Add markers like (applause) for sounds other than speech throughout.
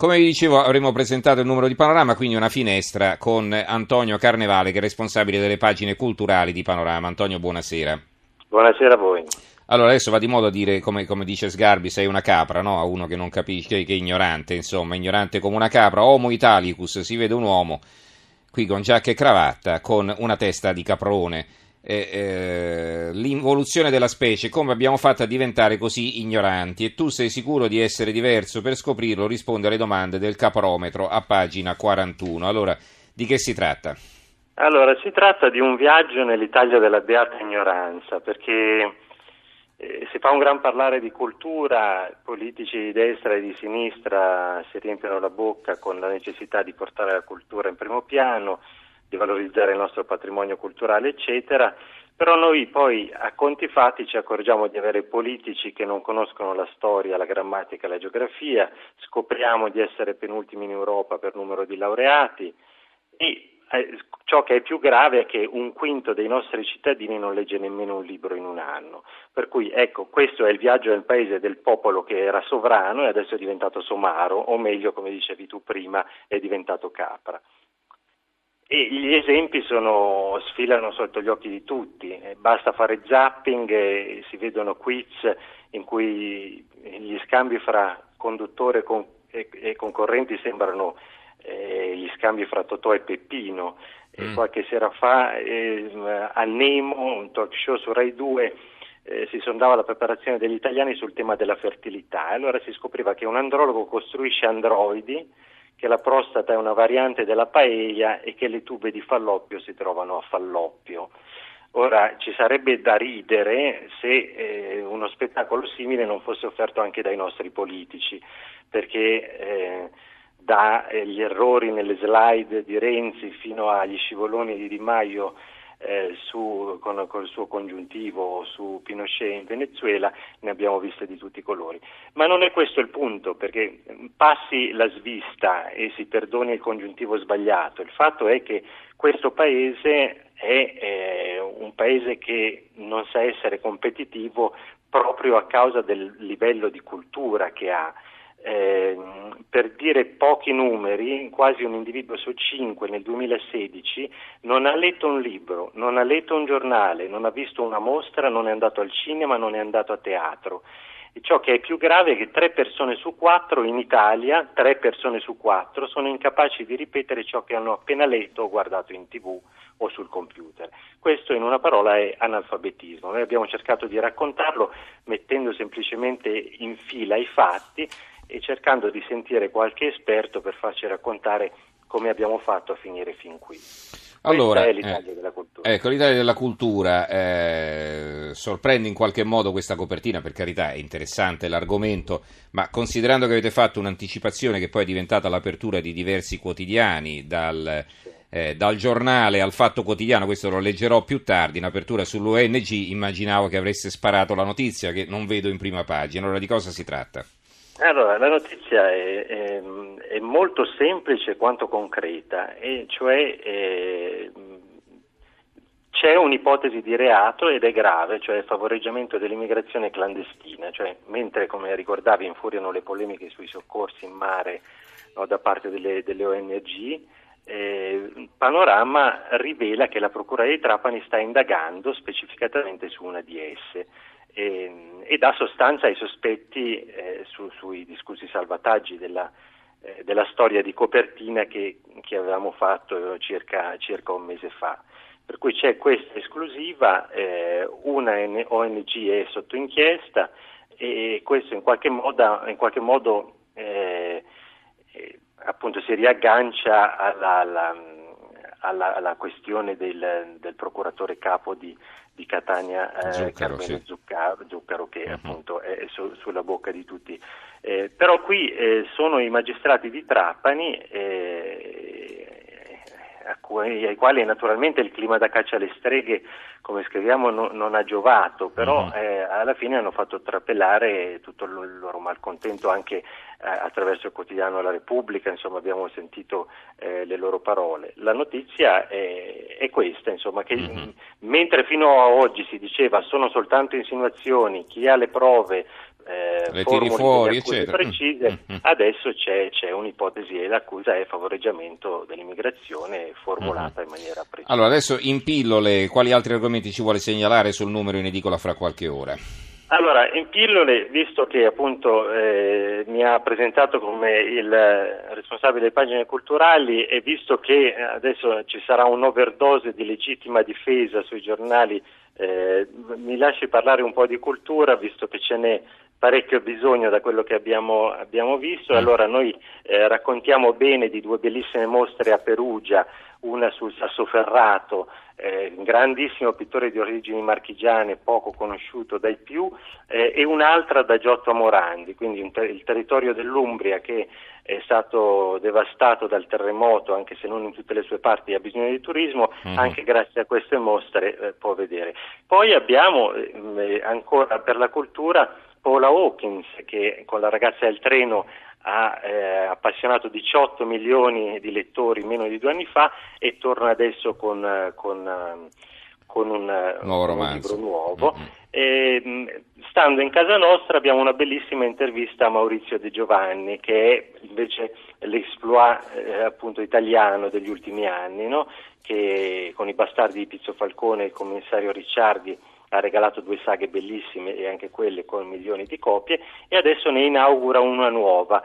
Come vi dicevo, avremo presentato il numero di Panorama, quindi una finestra con Antonio Carnevale, che è responsabile delle pagine culturali di Panorama. Antonio, buonasera. Buonasera a voi. Allora, adesso va di modo a dire, come, come dice Sgarbi, sei una capra, no? A uno che non capisce, che è ignorante, insomma, ignorante come una capra. Homo italicus, si vede un uomo, qui con giacca e cravatta, con una testa di caprone eh, l'involuzione della specie, come abbiamo fatto a diventare così ignoranti e tu sei sicuro di essere diverso per scoprirlo, risponde alle domande del caprometro a pagina 41. Allora, di che si tratta? Allora, si tratta di un viaggio nell'Italia della beata ignoranza, perché eh, si fa un gran parlare di cultura, politici di destra e di sinistra si riempiono la bocca con la necessità di portare la cultura in primo piano, di valorizzare il nostro patrimonio culturale, eccetera, però noi poi a conti fatti ci accorgiamo di avere politici che non conoscono la storia, la grammatica, la geografia, scopriamo di essere penultimi in Europa per numero di laureati e eh, ciò che è più grave è che un quinto dei nostri cittadini non legge nemmeno un libro in un anno. Per cui ecco, questo è il viaggio nel paese del popolo che era sovrano e adesso è diventato somaro, o meglio, come dicevi tu prima, è diventato capra. E gli esempi sono, sfilano sotto gli occhi di tutti, eh, basta fare zapping e si vedono quiz in cui gli scambi fra conduttore e, e concorrenti sembrano eh, gli scambi fra Totò e Peppino. Mm. qualche sera fa eh, a Nemo, un talk show su Rai 2, eh, si sondava la preparazione degli italiani sul tema della fertilità. Allora si scopriva che un andrologo costruisce androidi che la prostata è una variante della paella e che le tube di falloppio si trovano a falloppio. Ora ci sarebbe da ridere se eh, uno spettacolo simile non fosse offerto anche dai nostri politici, perché eh, dagli errori nelle slide di Renzi fino agli scivoloni di Di Maio eh, su, con, con, il suo congiuntivo su Pinochet in Venezuela, ne abbiamo viste di tutti i colori. Ma non è questo il punto, perché passi la svista e si perdoni il congiuntivo sbagliato. Il fatto è che questo paese è eh, un paese che non sa essere competitivo proprio a causa del livello di cultura che ha. Eh, per dire pochi numeri, quasi un individuo su cinque nel 2016 non ha letto un libro, non ha letto un giornale, non ha visto una mostra, non è andato al cinema, non è andato a teatro. E ciò che è più grave è che tre persone su quattro in Italia, tre persone su quattro, sono incapaci di ripetere ciò che hanno appena letto o guardato in tv o sul computer. Questo in una parola è analfabetismo. Noi abbiamo cercato di raccontarlo mettendo semplicemente in fila i fatti e cercando di sentire qualche esperto per farci raccontare come abbiamo fatto a finire fin qui. Allora, è l'Italia eh, della cultura. Ecco, l'Italia della cultura eh, sorprende in qualche modo questa copertina, per carità è interessante l'argomento, ma considerando che avete fatto un'anticipazione che poi è diventata l'apertura di diversi quotidiani, dal, eh, dal giornale al fatto quotidiano, questo lo leggerò più tardi, in apertura sull'ONG, immaginavo che avreste sparato la notizia che non vedo in prima pagina. Allora di cosa si tratta? Allora, la notizia è, è, è, molto semplice quanto concreta, e cioè eh, c'è un'ipotesi di reato ed è grave, cioè il favoreggiamento dell'immigrazione clandestina, cioè mentre come ricordavi infuriano le polemiche sui soccorsi in mare no, da parte delle, delle ONG, eh, Panorama rivela che la Procura di Trapani sta indagando specificatamente su una di esse e, e dà sostanza ai sospetti eh, su, sui discussi salvataggi della, eh, della, storia di copertina che, che avevamo fatto circa, circa, un mese fa. Per cui c'è questa esclusiva, eh, una ONG è sotto inchiesta e questo in qualche modo, in qualche modo eh, eh, appunto si riaggancia alla, alla, alla, alla questione del, del, procuratore capo di, di Catania, eh, Zuccaro, sì. Zuccaro, Zuccaro, che uh-huh. appunto è su, sulla bocca di tutti. Eh, però qui eh, sono i magistrati di Trapani eh, cui, ai quali naturalmente il clima da caccia alle streghe, come scriviamo, no, non ha giovato, però uh-huh. alla fine hanno fatto trapelare tutto il loro malcontento anche eh, attraverso il quotidiano La Repubblica, insomma abbiamo sentito eh, le loro parole. La notizia è, è questa, insomma, che mm-hmm. mentre fino a oggi si diceva sono soltanto insinuazioni, chi ha le prove eh, le tiri fuori, eccetera. precise, mm, mm. adesso c'è, c'è, un'ipotesi e l'accusa è favoreggiamento dell'immigrazione formulata mm. in maniera precisa. Allora, adesso in pillole, quali altri argomenti ci vuole segnalare sul numero in edicola fra qualche ora? Allora, in pillole, visto che appunto eh, mi ha presentato come il responsabile delle pagine culturali e visto che adesso ci sarà un'overdose di legittima difesa sui giornali, eh, mi lasci parlare un po' di cultura, visto che ce n'è parecchio bisogno da quello che abbiamo, abbiamo visto. Mm. Allora noi eh, raccontiamo bene di due bellissime mostre a Perugia, una sul Sassoferrato, eh, grandissimo pittore di origini marchigiane, poco conosciuto dai più, eh, e un'altra da Giotto Morandi, quindi ter- il territorio dell'Umbria che è stato devastato dal terremoto, anche se non in tutte le sue parti ha bisogno di turismo, mm-hmm. anche grazie a queste mostre eh, può vedere. Poi abbiamo eh, ancora per la cultura Paula Hawkins che con la ragazza del treno ha eh, appassionato 18 milioni di lettori meno di due anni fa e torna adesso con, con, con un, nuovo un libro nuovo. Mm-hmm. E, stando in casa nostra abbiamo una bellissima intervista a Maurizio De Giovanni che è invece l'exploit eh, appunto italiano degli ultimi anni, no? che con i bastardi di Pizzo Falcone e il commissario Ricciardi ha regalato due saghe bellissime e anche quelle con milioni di copie e adesso ne inaugura una nuova,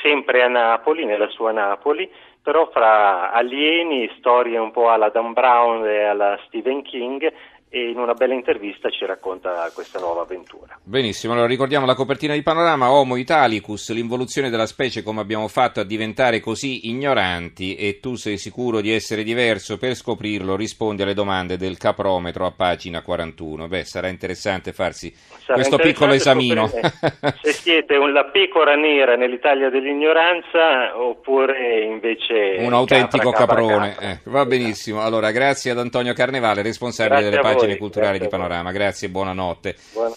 sempre a Napoli, nella sua Napoli, però fra alieni, storie un po' alla Dan Brown e alla Stephen King, e in una bella intervista ci racconta questa nuova avventura. Benissimo, allora ricordiamo la copertina di panorama Homo Italicus, l'involuzione della specie come abbiamo fatto a diventare così ignoranti e tu sei sicuro di essere diverso per scoprirlo, rispondi alle domande del caprometro a pagina 41. Beh, sarà interessante farsi sarà questo interessante piccolo esamino. (laughs) se (laughs) siete la pecora nera nell'Italia dell'ignoranza oppure invece un autentico capra, caprone. Capra, capra. Eh, va benissimo, allora grazie ad Antonio Carnevale, responsabile grazie delle pagine pagine culturali di Panorama. Grazie buonanotte. Buona.